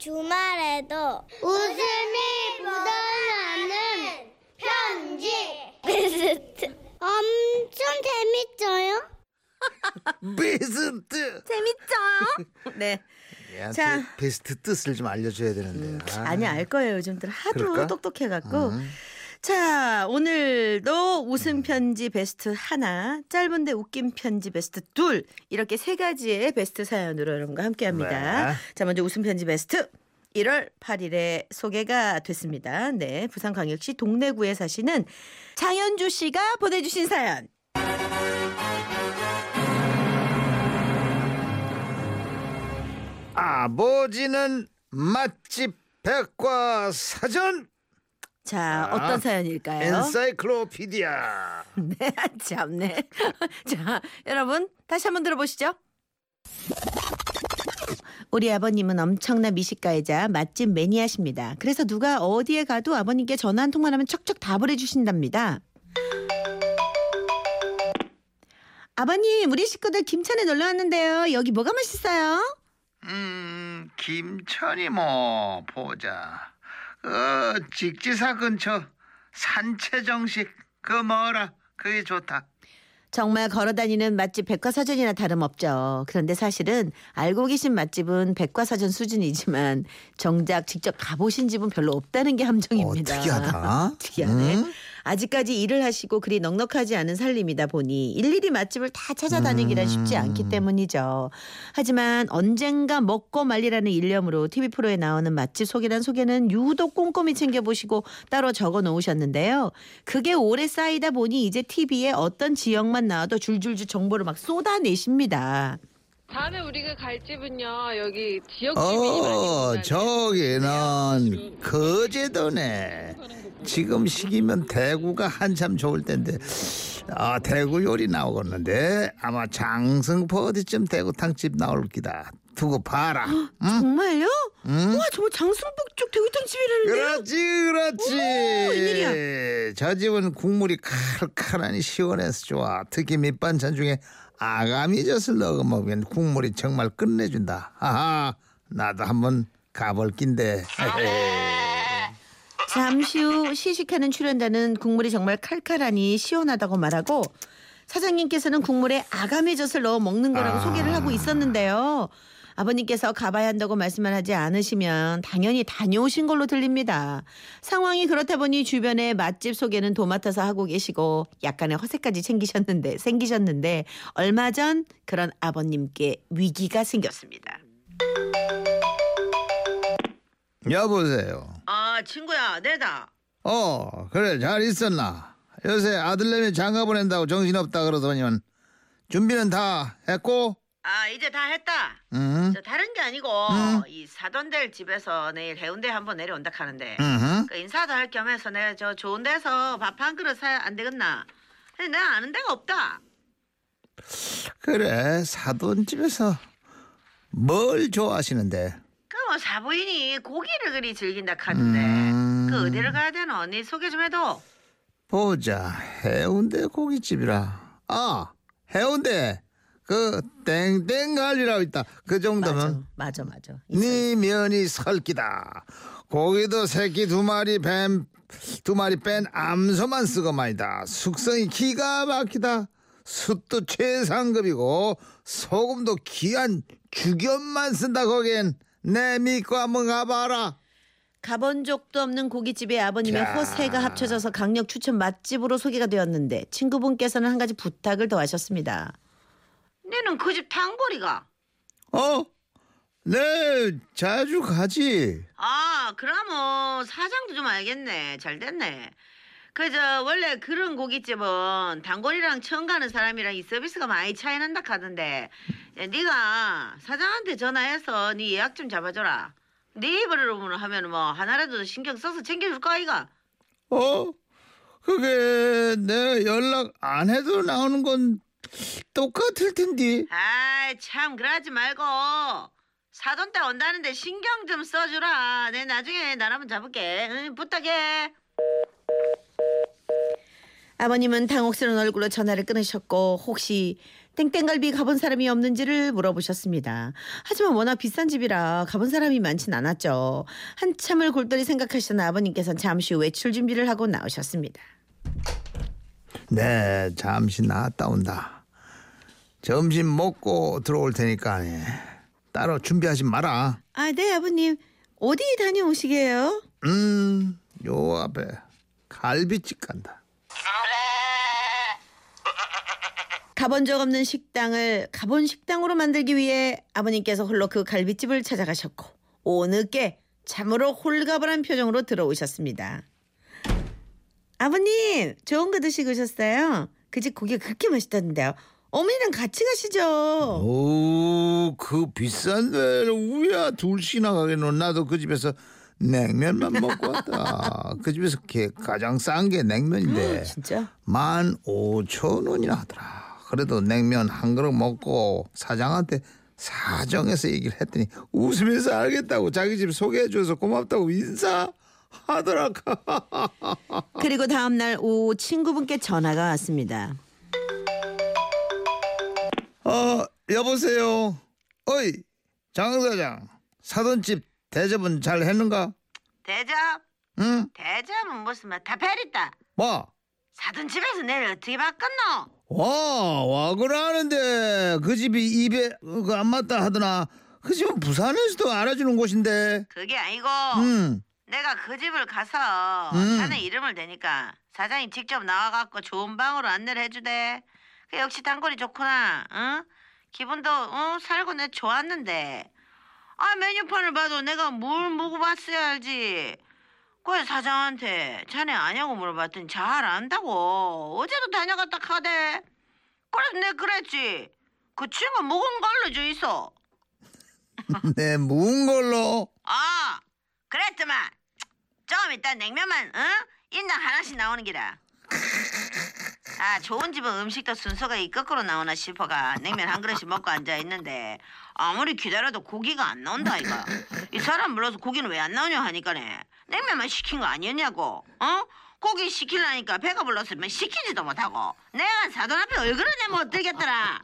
주말에도 웃음이 묻어나는 편지 베스트 엄청 재밌어요. 베스트. 재밌죠? 네. 얘한테 자. 베스트 뜻을 좀 알려줘야 되는데. 아. 아니 알 거예요. 요즘들 하도 그럴까? 똑똑해갖고. 음. 자 오늘도 웃음 편지 베스트 하나, 짧은데 웃긴 편지 베스트 둘 이렇게 세 가지의 베스트 사연으로 여러분과 함께 합니다. 네. 자 먼저 웃음 편지 베스트 1월 8일에 소개가 됐습니다. 네 부산광역시 동래구에 사시는 장현주 씨가 보내주신 사연. 아버지는 맛집 백과사전 자 아, 어떤 사연일까요? 엔사이클로피디아. 네, 참네. 자, 여러분 다시 한번 들어보시죠. 우리 아버님은 엄청난 미식가이자 맛집 매니아십니다. 그래서 누가 어디에 가도 아버님께 전화 한 통만 하면 척척 답을 해주신답니다. 아버님, 우리 식구들 김천에 놀러 왔는데요. 여기 뭐가 맛있어요? 음, 김천이 뭐 보자. 어, 직지사 근처 산채정식 그 뭐라 그게 좋다. 정말 걸어다니는 맛집 백과사전이나 다름없죠. 그런데 사실은 알고 계신 맛집은 백과사전 수준이지만 정작 직접 가보신 집은 별로 없다는 게 함정입니다. 어, 특이하다. 특이하네. 음? 아직까지 일을 하시고 그리 넉넉하지 않은 살림이다 보니 일일이 맛집을 다 찾아다니기란 쉽지 음. 않기 때문이죠. 하지만 언젠가 먹고 말리라는 일념으로 TV 프로에 나오는 맛집 소개란 소개는 유독 꼼꼼히 챙겨보시고 따로 적어 놓으셨는데요. 그게 오래 쌓이다 보니 이제 TV에 어떤 지역만 나와도 줄줄줄 정보를 막 쏟아내십니다. 다음에 우리가 갈 집은요 여기 지역 주민이 많이 어, 저기는 거제도네. 지금 시기면 대구가 한참 좋을 텐데. 아, 대구 요리 나오겠는데 아마 장성포 어디쯤 대구탕집 나올 기다. 두고 봐라. 응? 정말요? 응? 와 정말 장순복 쪽 대구탕 집이라는데요? 그렇지, 그렇지. 웬일이야? 저 집은 국물이 칼칼하니 시원해서 좋아. 특히 밑반찬 중에 아가미젓을 넣어 먹으면 국물이 정말 끝내준다. 하하, 나도 한번 가볼 낀데. 잠시 후 시식하는 출연자는 국물이 정말 칼칼하니 시원하다고 말하고 사장님께서는 국물에 아가미젓을 넣어 먹는 거라고 아. 소개를 하고 있었는데요. 아버님께서 가봐야 한다고 말씀을 하지 않으시면 당연히 다녀오신 걸로 들립니다. 상황이 그렇다 보니 주변에 맛집 소개는 도맡아서 하고 계시고 약간의 허세까지 챙기셨는데 생기셨는데 얼마 전 그런 아버님께 위기가 생겼습니다. 여보세요. 아 친구야 내다. 어, 그래, 잘 있었나? 요새 아들내미 장가 보낸다고 정신없다 그러더니만 준비는 다 했고? 아 이제 다 했다. 응, 저 다른 게 아니고 음. 이 사돈들 집에서 내일 해운대 한번 내려온다 하는데 응. 그 인사도 할 겸해서 내가 저 좋은 데서 밥 한 그릇 사야 안 되겠나? 근데 내가 아는 데가 없다. 그래, 사돈 집에서 뭘 좋아하시는데? 그 뭐 사부인이 고기를 그리 즐긴다 하는데 음. 그 어디를 가야 되나? 네 소개 좀 해도. 보자, 해운대 고깃집이라. 아, 해운대. 그 땡땡 갈리라고 있다. 그 정도면 맞아 맞아. 네 면이 설기다. 고기도 새끼 두 마리 뱀, 두 마리 뺀 암소만 쓰고 말이다. 숙성이 기가 막히다. 숯도 최상급이고 소금도 귀한 죽염만 쓴다 거긴 내 믿고 한번 가봐라. 가본 적도 없는 고깃집에 아버님의 자. 허세가 합쳐져서 강력 추천 맛집으로 소개가 되었는데 친구분께서는 한 가지 부탁을 더 하셨습니다. 너는 그집 단골이가? 어? 네, 자주 가지. 아, 그러면 사장도 좀 알겠네. 잘 됐네. 그저 원래 그런 고깃집은 단골이랑 처음 가는 사람이랑 이 서비스가 많이 차이 난다 하던데 야, 네가 사장한테 전화해서 네 예약 좀 잡아줘라. 네 입으로 하면 뭐 하나라도 신경 써서 챙겨줄 거 아이가? 어? 그게 내가 연락 안 해도 나오는 건 똑같을 텐데. 아이 참 그러지 말고 사돈 때 온다는데 신경 좀 써주라. 내 나중에 나라면 잡을게. 응, 부탁해. 아버님은 당혹스러운 얼굴로 전화를 끊으셨고 혹시 땡땡갈비 가본 사람이 없는지를 물어보셨습니다. 하지만 워낙 비싼 집이라 가본 사람이 많진 않았죠. 한참을 골똘히 생각하시던 아버님께서는 잠시 후 외출 준비를 하고 나오셨습니다. 네, 잠시 나갔다 온다. 점심 먹고 들어올 테니까 예. 따로 준비하지 마라. 아, 네 아버님 어디 다녀오시게요? 음, 요 앞에 갈비집 간다. 가본 적 없는 식당을 가본 식당으로 만들기 위해 아버님께서 홀로 그 갈비집을 찾아가셨고 오늦게 참으로 홀가분한 표정으로 들어오셨습니다. 아버님 좋은 거 드시고 오셨어요? 그 집 고기가 그렇게 맛있다던데요. 어머니랑 같이 가시죠. 오, 그 비싼 데를 우야 둘씩이나 가겠노. 나도 그 집에서 냉면만 먹고 왔다. 그 집에서 게- 가장 싼 게 냉면인데 진짜? 만 오천 원이나 하더라. 그래도 냉면 한 그릇 먹고 사장한테 사정해서 얘기를 했더니 웃으면서 알겠다고 자기 집 소개해줘서 고맙다고 인사 하더라. 그리고 다음 날 오후 친구분께 전화가 왔습니다. 어, 여보세요. 어이, 장 사장. 사돈 집 대접은 잘 했는가? 대접? 응? 대접은 무슨 말다 베렸다. 뭐? 사돈 집에서 내일 어떻게 바꿨노? 와, 와 그러는데 그 집이 입에 그 안 맞다 하더나. 그 집은 부산에서도 알아주는 곳인데. 그게 아니고 응. 내가 그 집을 가서 음. 자네 이름을 대니까 사장이 직접 나와갖고 좋은 방으로 안내를 해주대. 그 역시 단골이 좋구나. 응? 기분도 어 살고 내 좋았는데. 아 메뉴판을 봐도 내가 뭘 먹어봤어야 알지. 그래 사장한테 자네 아냐고 물어봤더니 잘 안다고. 어제도 다녀갔다 카대. 그래서 내가 그랬지. 그 친구 묵은 걸로 줘 있어. 네, 묵은 걸로. 아, 그랬더만. 좀 이따 냉면만, 응? 인당 하나씩 나오는 기라. 아, 좋은 집은 음식도 순서가 이 거꾸로 나오나 싶어가 냉면 한 그릇씩 먹고 앉아 있는데 아무리 기다려도 고기가 안 나온다 이거. 이 사람 불러서 고기는 왜 안 나오냐 하니까네 냉면만 시킨 거 아니었냐고. 어? 고기 시키려니까 배가 불렀으면 시키지도 못하고 내가 사돈 앞에 얼굴을 내면 어떻겠더라.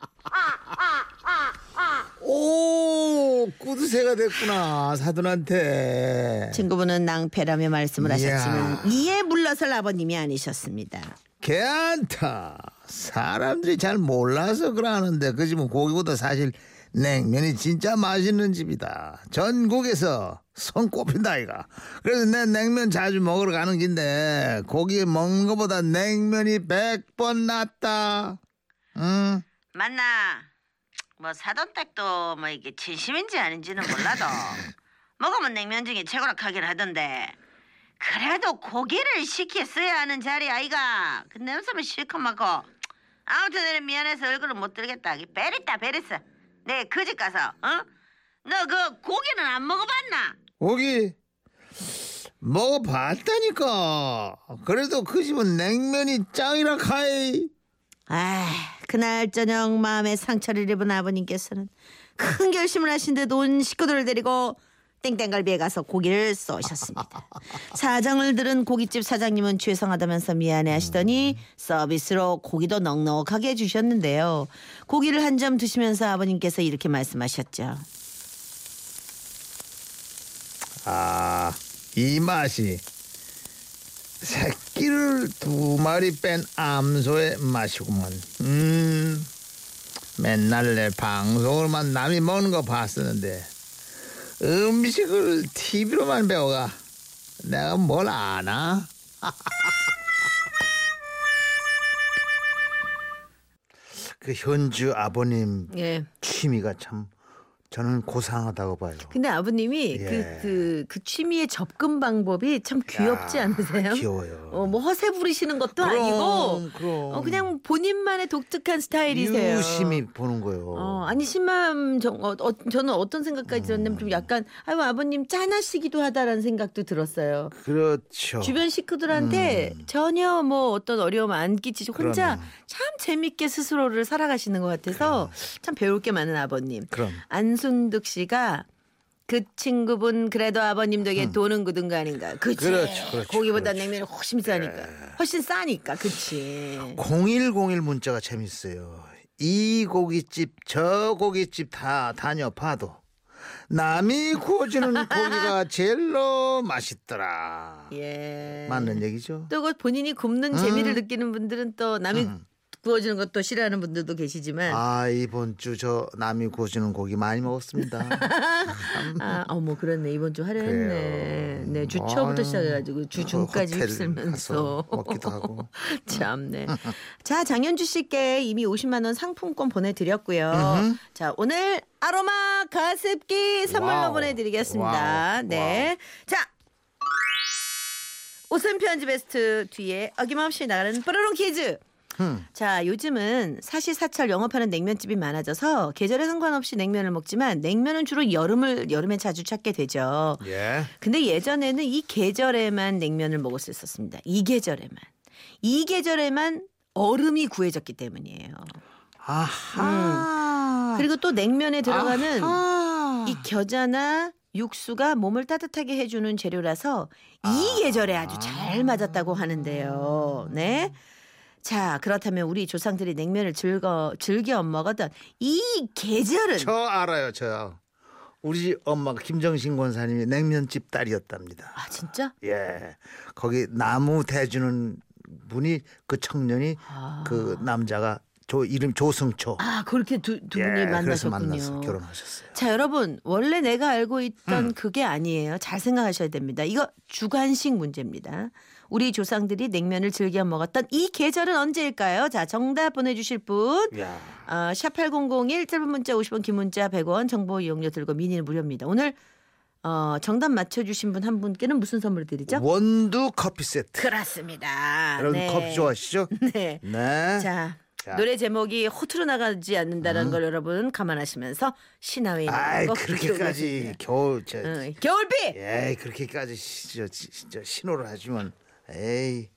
오, 꾸드새가 됐구나. 사돈한테. 친구분은 낭패라며 말씀을 이야. 하셨지만 이에 물러설 아버님이 아니셨습니다. 괜찮다. 사람들이 잘 몰라서 그러는데 그 집은 고기보다 사실 냉면이 진짜 맛있는 집이다. 전국에서 손 꼽힌다 아이가. 그래서 내 냉면 자주 먹으러 가는 긴데 고기 먹는 것보다 냉면이 백 번 낫다. 응? 맞나? 뭐 사돈 댁도 뭐 이게 진심인지 아닌지는 몰라도 먹으면 냉면 중에 최고라 하긴 하던데 그래도 고기를 시켰어야 하는 자리 아이가 그 냄새만 실컷 맡고 아무튼 내가 미안해서 얼굴을 못 들겠다 베렸다 베렸어 내 그 집 가서 어? 너 그 고기는 안 먹어봤나? 고기 먹어봤다니까. 그래도 그 집은 냉면이 짱이라 카이. 아, 그날 저녁 마음에 상처를 입은 아버님께서는 큰 결심을 하신 듯 온 식구들을 데리고 땡땡갈비에 가서 고기를 쏘셨습니다. 사정을 들은 고깃집 사장님은 죄송하다면서 미안해하시더니 서비스로 고기도 넉넉하게 주셨는데요. 고기를 한 점 드시면서 아버님께서 이렇게 말씀하셨죠. 아, 이 맛이 새끼를 두 마리 뺀 암소의 맛이구먼. 음, 맨날 내 방송으로만 남이 먹는 거 봤었는데 음식을 TV로만 배워가 내가 뭘 아나? 그 현주 아버님 예. 취미가 참 저는 고상하다고 봐요. 근데 아버님이 예. 그, 그, 그 취미의 접근 방법이 참 귀엽지 야, 않으세요? 귀여워요. 어, 뭐 허세 부리시는 것도 그럼, 아니고 그럼. 어, 그냥 본인만의 독특한 스타일이세요. 유심히 보는 거예요. 어, 아니 심한 정, 어, 어, 저는 어떤 생각까지 들었냐면 좀 약간 아유 아버님 짠하시기도 하다라는 생각도 들었어요. 그렇죠. 주변 식구들한테 전혀 뭐 어떤 어려움 안 끼치고 혼자 그러네. 참 재밌게 스스로를 살아가시는 것 같아서 참 배울 게 많은 아버님. 그럼 안 순득 씨가 그 친구분 그래도 아버님 덕에 굳은 거 아닌가. 그치. 음. 그렇죠, 그렇죠, 고기보다 그렇죠. 냉면이 훨씬 싸니까. 훨씬 싸니까. 그치. 0101 문자가 재밌어요. 이 고깃집 저 고깃집 다 다녀봐도 남이 구워주는 고기가 제일로 맛있더라. 예. 맞는 얘기죠. 또 그 본인이 굽는 음. 재미를 느끼는 분들은 또 남이 구워주는 것도 싫어하는 분들도 계시지만 아 이번 주 저 남이 구워주는 고기 많이 먹었습니다. 아, 어머 그렇네 이번 주 화려했네. 네, 주 초부터 아유, 시작해가지고 주 중까지 호텔 휩쓸면서 먹기도 하고. 참네. 자 장현주 씨께 이미 50만 원 상품권 보내드렸고요. 자 오늘 아로마 가습기 선물로 와우. 보내드리겠습니다. 와우. 네. 자. 웃음 편지 베스트 뒤에 어김없이 나가는 뽀로롱 퀴즈. 음. 자, 요즘은 사시사철 영업하는 냉면집이 많아져서 계절에 상관없이 냉면을 먹지만 냉면은 주로 여름을 여름에 자주 찾게 되죠. 예. 근데 예전에는 이 계절에만 냉면을 먹을 수 있었습니다. 이 계절에만. 이 계절에만 얼음이 구해졌기 때문이에요. 아하. 그리고 또 냉면에 들어가는 아하. 이 겨자나 육수가 몸을 따뜻하게 해주는 재료라서 이 계절에 아주 잘 맞았다고 하는데요. 네. 자, 그렇다면 우리 조상들이 냉면을 즐거, 즐겨 먹었던 이 계절은 저 알아요, 저. 우리 엄마가 김정신 권사님이 냉면집 딸이었답니다. 아, 진짜? 예. 거기 나무 대주는 분이 그 청년이 아. 그 남자가 조 이름 조승초. 아, 그렇게 두, 두 분이 예, 만나셨군요. 결혼하셨어요. 자, 여러분, 원래 내가 알고 음. 있던 그게 아니에요. 잘 생각하셔야 됩니다. 이거 주관식 문제입니다. 우리 조상들이 냉면을 즐겨 먹었던 이 계절은 언제일까요? 자, 정답 보내주실 분. 야. 어, 샵8001 짧은 문자 50원 긴 문자 100원 정보 이용료 들고 미니는 무료입니다. 오늘 어, 정답 맞춰주신 분 한 분께는 무슨 선물 드리죠? 원두 커피 세트. 그렇습니다. 여러분 네. 커피 좋아하시죠? 네. 네. 자, 자. 노래 제목이 호투로 나가지 않는다는 걸 여러분 감안하시면서 신화의 아이 거 그렇게까지 겨울 저 응, 겨울비! 에이 그렇게까지 시- 저, 진짜 신호를 하시면 에이